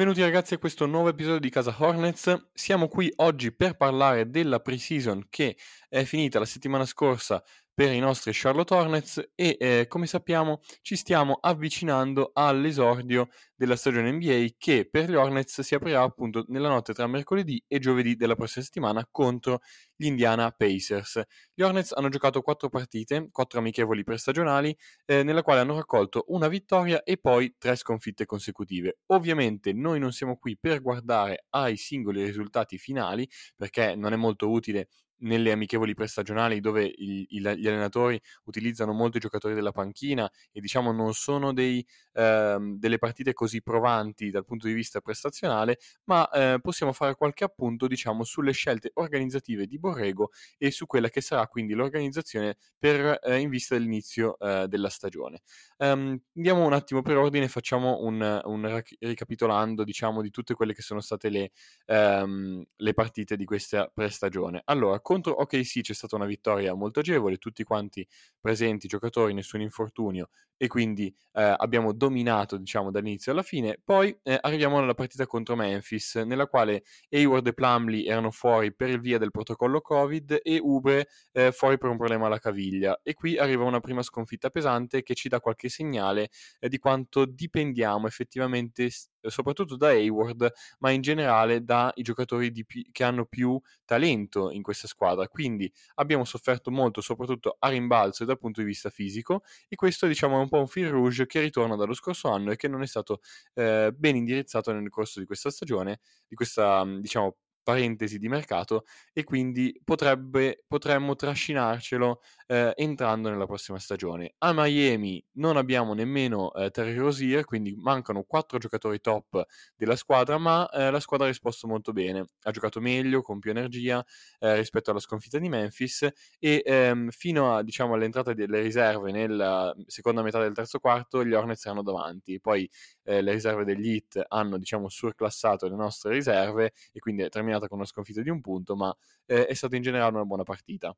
Benvenuti ragazzi a questo nuovo episodio di Casa Hornets. Siamo qui oggi per parlare della pre-season che è finita la settimana scorsa per i nostri Charlotte Hornets e eh, come sappiamo ci stiamo avvicinando all'esordio della stagione NBA che per gli Hornets si aprirà appunto nella notte tra mercoledì e giovedì della prossima settimana contro gli Indiana Pacers. Gli Hornets hanno giocato quattro partite, quattro amichevoli prestagionali, eh, nella quale hanno raccolto una vittoria e poi tre sconfitte consecutive. Ovviamente noi non siamo qui per guardare ai singoli risultati finali perché non è molto utile nelle amichevoli prestagionali dove il, il, gli allenatori utilizzano molti giocatori della panchina e diciamo non sono dei, ehm, delle partite così provanti dal punto di vista prestazionale, ma eh, possiamo fare qualche appunto diciamo sulle scelte organizzative di Borrego e su quella che sarà quindi l'organizzazione per, eh, in vista dell'inizio eh, della stagione. Um, andiamo un attimo per ordine, facciamo un, un ricapitolando diciamo di tutte quelle che sono state le, um, le partite di questa prestagione. Allora, contro OKC c'è stata una vittoria molto agevole, tutti quanti presenti, giocatori, nessun infortunio e quindi eh, abbiamo dominato diciamo dall'inizio alla fine. Poi eh, arriviamo alla partita contro Memphis, nella quale Hayward e Plumley erano fuori per via del protocollo Covid e Ubre eh, fuori per un problema alla caviglia. E qui arriva una prima sconfitta pesante che ci dà qualche segnale eh, di quanto dipendiamo effettivamente soprattutto da Hayward, ma in generale dai giocatori pi- che hanno più talento in questa squadra. Quindi abbiamo sofferto molto, soprattutto a rimbalzo e dal punto di vista fisico, e questo diciamo è un po' un fil rouge che ritorna dallo scorso anno e che non è stato eh, ben indirizzato nel corso di questa stagione, di questa diciamo parentesi di mercato e quindi potrebbe, potremmo trascinarcelo eh, entrando nella prossima stagione. A Miami non abbiamo nemmeno eh, Terry Rosier, quindi mancano quattro giocatori top della squadra, ma eh, la squadra ha risposto molto bene. Ha giocato meglio, con più energia eh, rispetto alla sconfitta di Memphis e ehm, fino a, diciamo, all'entrata delle riserve nella seconda metà del terzo quarto gli Hornets erano davanti. Poi eh, le riserve degli Heat hanno diciamo, surclassato le nostre riserve e quindi è terminata con una sconfitta di un punto, ma eh, è stata in generale una buona partita.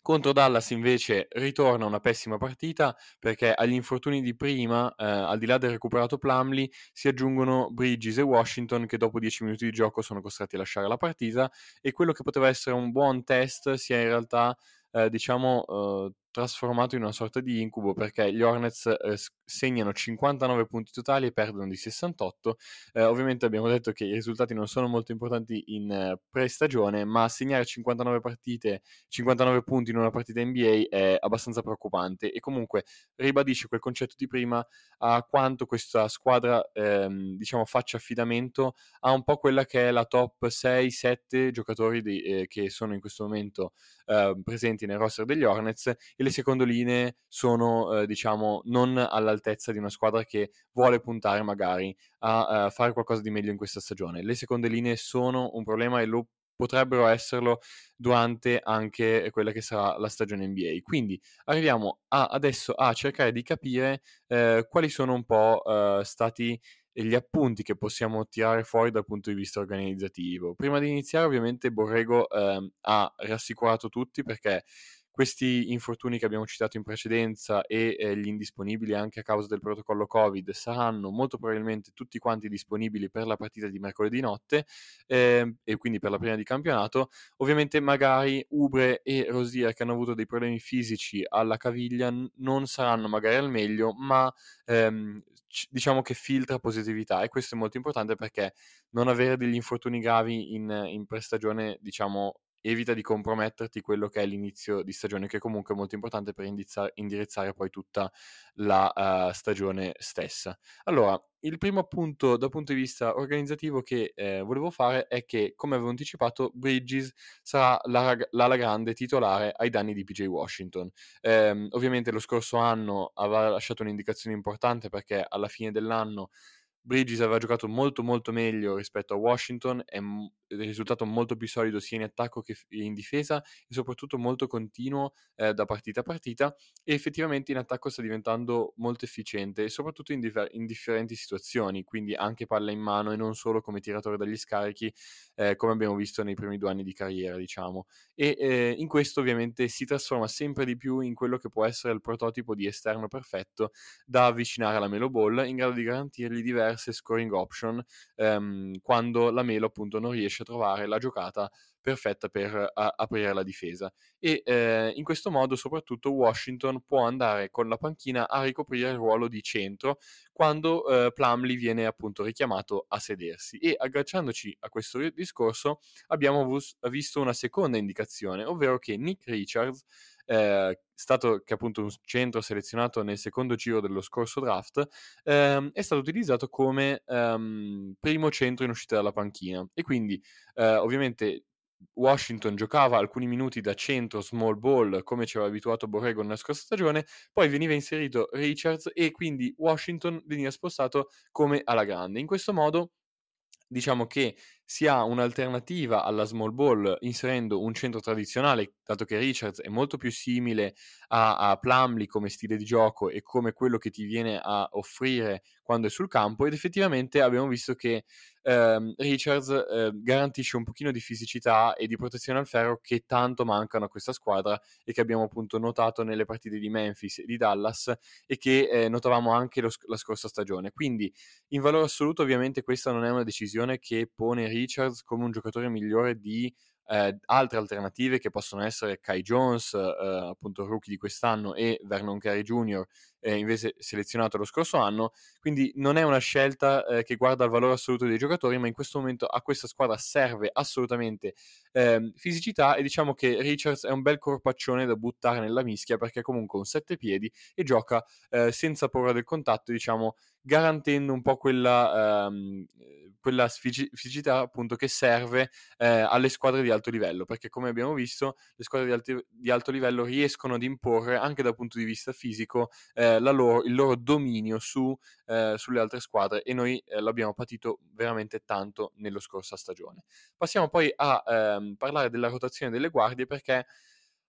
Contro Dallas invece ritorna una pessima partita perché agli infortuni di prima, eh, al di là del recuperato Plumley, si aggiungono Bridges e Washington che dopo 10 minuti di gioco sono costretti a lasciare la partita e quello che poteva essere un buon test si è in realtà eh, diciamo eh, trasformato in una sorta di incubo perché gli Hornets eh, segnano 59 punti totali e perdono di 68. Eh, ovviamente abbiamo detto che i risultati non sono molto importanti in eh, pre-stagione, ma segnare 59 partite, 59 punti in una partita NBA è abbastanza preoccupante e comunque ribadisce quel concetto di prima a quanto questa squadra ehm, diciamo faccia affidamento a un po' quella che è la top 6-7 giocatori di, eh, che sono in questo momento eh, presenti nel roster degli Hornets le seconde linee sono, eh, diciamo, non all'altezza di una squadra che vuole puntare magari a, a fare qualcosa di meglio in questa stagione. Le seconde linee sono un problema e lo potrebbero esserlo durante anche quella che sarà la stagione NBA. Quindi arriviamo a, adesso a cercare di capire eh, quali sono un po' eh, stati gli appunti che possiamo tirare fuori dal punto di vista organizzativo. Prima di iniziare, ovviamente, Borrego eh, ha rassicurato tutti perché questi infortuni che abbiamo citato in precedenza e eh, gli indisponibili anche a causa del protocollo Covid saranno molto probabilmente tutti quanti disponibili per la partita di mercoledì notte eh, e quindi per la prima di campionato. Ovviamente magari Ubre e Rosier che hanno avuto dei problemi fisici alla caviglia non saranno magari al meglio, ma ehm, c- diciamo che filtra positività e questo è molto importante perché non avere degli infortuni gravi in, in prestagione diciamo evita di comprometterti quello che è l'inizio di stagione, che comunque è molto importante per indirizzare, indirizzare poi tutta la uh, stagione stessa. Allora, il primo punto dal punto di vista organizzativo che eh, volevo fare è che, come avevo anticipato, Bridges sarà la, l'ala grande titolare ai danni di PJ Washington. Eh, ovviamente lo scorso anno aveva lasciato un'indicazione importante perché alla fine dell'anno Bridges aveva giocato molto molto meglio rispetto a Washington e risultato molto più solido sia in attacco che in difesa e soprattutto molto continuo eh, da partita a partita e effettivamente in attacco sta diventando molto efficiente e soprattutto in, diver- in differenti situazioni, quindi anche palla in mano e non solo come tiratore dagli scarichi eh, come abbiamo visto nei primi due anni di carriera diciamo. E eh, in questo ovviamente si trasforma sempre di più in quello che può essere il prototipo di esterno perfetto da avvicinare alla Melo Ball in grado di garantirgli diverse scoring option ehm, quando la Melo appunto non riesce a trovare la giocata perfetta per a- aprire la difesa. E eh, in questo modo soprattutto Washington può andare con la panchina a ricoprire il ruolo di centro quando eh, Plumlee viene appunto richiamato a sedersi. E agganciandoci a questo discorso abbiamo vus- visto una seconda indicazione ovvero che Nick Richards eh, stato che appunto un centro selezionato nel secondo giro dello scorso draft, ehm, è stato utilizzato come ehm, primo centro in uscita dalla panchina e quindi eh, ovviamente Washington giocava alcuni minuti da centro small ball come ci aveva abituato Borrego nella scorsa stagione, poi veniva inserito Richards e quindi Washington veniva spostato come alla grande. In questo modo diciamo che si ha un'alternativa alla small ball inserendo un centro tradizionale, dato che Richards è molto più simile a, a Plumley come stile di gioco e come quello che ti viene a offrire quando è sul campo ed effettivamente abbiamo visto che ehm, Richards eh, garantisce un pochino di fisicità e di protezione al ferro che tanto mancano a questa squadra e che abbiamo appunto notato nelle partite di Memphis e di Dallas e che eh, notavamo anche lo, la scorsa stagione. Quindi in valore assoluto ovviamente questa non è una decisione che pone Richards come un giocatore migliore di eh, altre alternative che possono essere Kai Jones, eh, appunto rookie di quest'anno, e Vernon Carey Jr., eh, invece selezionato lo scorso anno. Quindi non è una scelta eh, che guarda al valore assoluto dei giocatori, ma in questo momento a questa squadra serve assolutamente ehm, fisicità e diciamo che Richards è un bel corpaccione da buttare nella mischia perché comunque ha un sette piedi e gioca eh, senza paura del contatto, diciamo garantendo un po' quella, ehm, quella fisicità appunto che serve eh, alle squadre di alto livello, perché come abbiamo visto le squadre di, alti, di alto livello riescono ad imporre anche dal punto di vista fisico eh, loro, il loro dominio su, eh, sulle altre squadre e noi eh, l'abbiamo patito veramente tanto nello scorsa stagione. Passiamo poi a ehm, parlare della rotazione delle guardie perché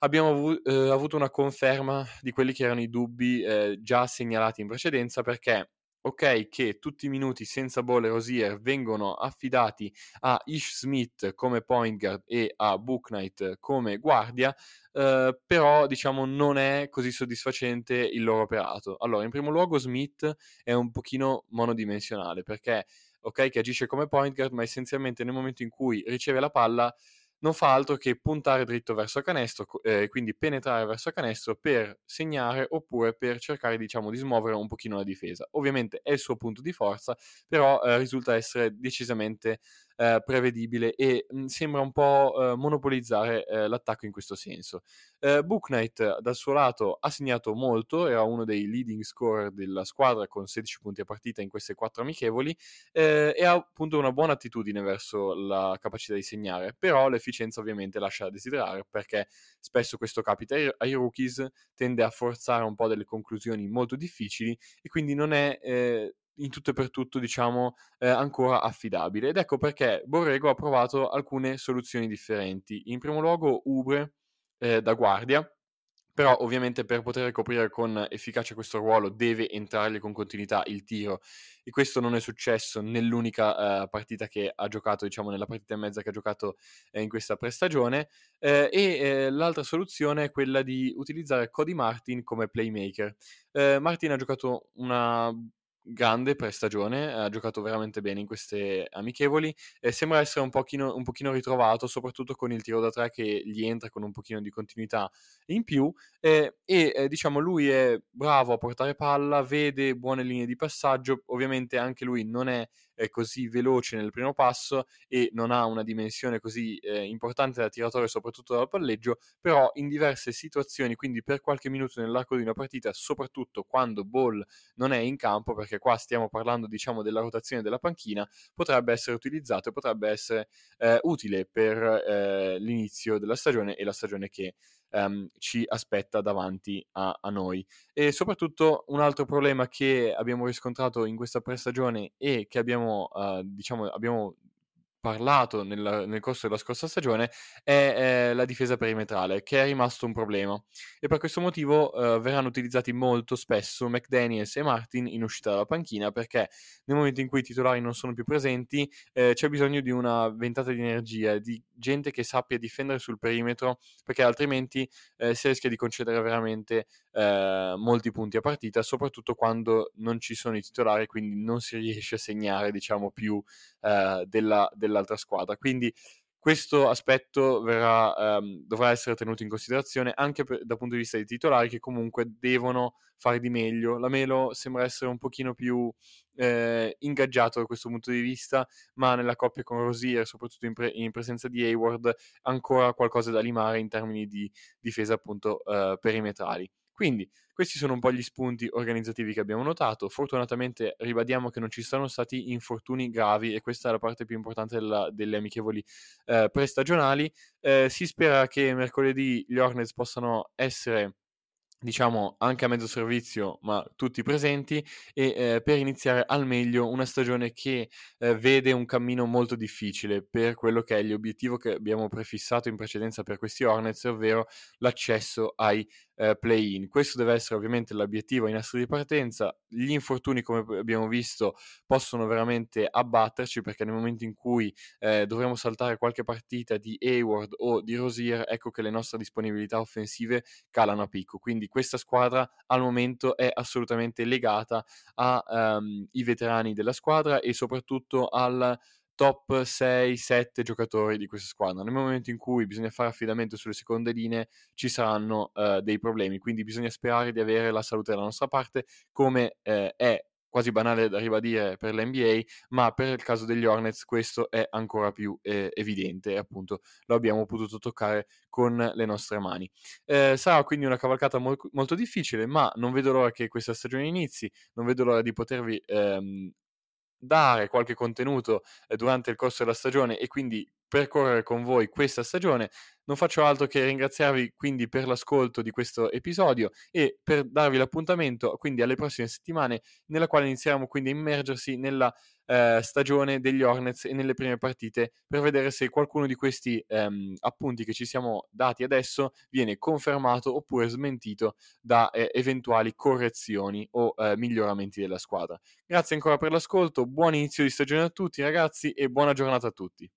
abbiamo avu- eh, avuto una conferma di quelli che erano i dubbi eh, già segnalati in precedenza perché ok che tutti i minuti senza Ball e Rosier vengono affidati a Ish Smith come point guard e a Book Knight come guardia, eh, però diciamo non è così soddisfacente il loro operato. Allora, in primo luogo Smith è un pochino monodimensionale perché ok che agisce come point guard, ma essenzialmente nel momento in cui riceve la palla non fa altro che puntare dritto verso canestro, eh, quindi penetrare verso canestro per segnare oppure per cercare diciamo di smuovere un pochino la difesa. Ovviamente è il suo punto di forza, però eh, risulta essere decisamente eh, prevedibile e mh, sembra un po' eh, monopolizzare eh, l'attacco in questo senso. Eh, Book Knight dal suo lato ha segnato molto, era uno dei leading scorer della squadra con 16 punti a partita in queste quattro amichevoli eh, e ha appunto una buona attitudine verso la capacità di segnare, però l'efficienza ovviamente lascia a desiderare perché spesso questo capita ai, ai rookies, tende a forzare un po' delle conclusioni molto difficili e quindi non è eh, in tutto e per tutto, diciamo, eh, ancora affidabile. Ed ecco perché Borrego ha provato alcune soluzioni differenti. In primo luogo Ubre eh, da guardia, però ovviamente per poter coprire con efficacia questo ruolo deve entrargli con continuità il tiro e questo non è successo nell'unica uh, partita che ha giocato, diciamo nella partita e mezza che ha giocato eh, in questa prestagione eh, e eh, l'altra soluzione è quella di utilizzare Cody Martin come playmaker. Eh, Martin ha giocato una grande prestagione, ha giocato veramente bene in queste amichevoli e sembra essere un pochino, un pochino ritrovato, soprattutto con il tiro da tre che gli entra con un pochino di continuità in più eh, e diciamo lui è bravo a portare palla, vede buone linee di passaggio, ovviamente anche lui non è eh, così veloce nel primo passo e non ha una dimensione così eh, importante da tiratore soprattutto dal palleggio, però in diverse situazioni, quindi per qualche minuto nell'arco di una partita, soprattutto quando Ball non è in campo, perché qua stiamo parlando diciamo della rotazione della panchina, potrebbe essere utilizzato e potrebbe essere eh, utile per eh, l'inizio della stagione e la stagione che ehm, ci aspetta davanti a, a, noi. E soprattutto un altro problema che abbiamo riscontrato in questa prestagione e che abbiamo, uh, diciamo, abbiamo parlato nel, nel, corso della scorsa stagione è eh, la difesa perimetrale, che è rimasto un problema. E per questo motivo eh, verranno utilizzati molto spesso McDaniels e Martin in uscita dalla panchina, perché nel momento in cui i titolari non sono più presenti eh, c'è bisogno di una ventata di energia, di gente che sappia difendere sul perimetro, perché altrimenti eh, si rischia di concedere veramente eh, molti punti a partita, soprattutto quando non ci sono i titolari, quindi non si riesce a segnare diciamo più eh, della, dell'altra squadra. Quindi questo aspetto verrà, ehm, dovrà essere tenuto in considerazione anche per, dal punto di vista dei titolari che comunque devono fare di meglio. La Melo sembra essere un pochino più eh, ingaggiato da questo punto di vista, ma nella coppia con Rosier, soprattutto in, pre- in, presenza di Hayward, ancora qualcosa da limare in termini di difesa appunto eh, perimetrali. Quindi questi sono un po' gli spunti organizzativi che abbiamo notato. Fortunatamente ribadiamo che non ci sono stati infortuni gravi e questa è la parte più importante della, delle amichevoli eh, prestagionali. Eh, si spera che mercoledì gli Hornets possano essere diciamo anche a mezzo servizio, ma tutti presenti e eh, per iniziare al meglio una stagione che eh, vede un cammino molto difficile per quello che è l'obiettivo che abbiamo prefissato in precedenza per questi Hornets, ovvero l'accesso ai eh, play-in. Questo deve essere ovviamente l'obiettivo in assoluta di partenza. Gli infortuni, come abbiamo visto, possono veramente abbatterci perché nel momento in cui eh, dovremo saltare qualche partita di Hayward o di Rosier, ecco che le nostre disponibilità offensive calano a picco. Quindi questa squadra al momento è assolutamente legata ai um, ehm, veterani della squadra e soprattutto al top 6-7 giocatori di questa squadra. Nel momento in cui bisogna fare affidamento sulle seconde linee ci saranno uh, dei problemi, quindi bisogna sperare di avere la salute dalla nostra parte, come eh, è quasi banale da ribadire per l'NBA, ma per il caso degli Hornets questo è ancora più eh, evidente e appunto lo abbiamo potuto toccare con le nostre mani. Eh, sarà quindi una cavalcata mo- molto difficile, ma non vedo l'ora che questa stagione inizi, non vedo l'ora di potervi ehm, dare qualche contenuto eh, durante il corso della stagione e quindi percorrere con voi questa stagione. Non faccio altro che ringraziarvi quindi per l'ascolto di questo episodio e per darvi l'appuntamento quindi alle prossime settimane nella quale inizieremo quindi a immergersi nella eh, stagione degli Hornets e nelle prime partite per vedere se qualcuno di questi ehm, appunti che ci siamo dati adesso viene confermato oppure smentito da eh, eventuali correzioni o eh, miglioramenti della squadra. Grazie ancora per l'ascolto, buon inizio di stagione a tutti ragazzi e buona giornata a tutti.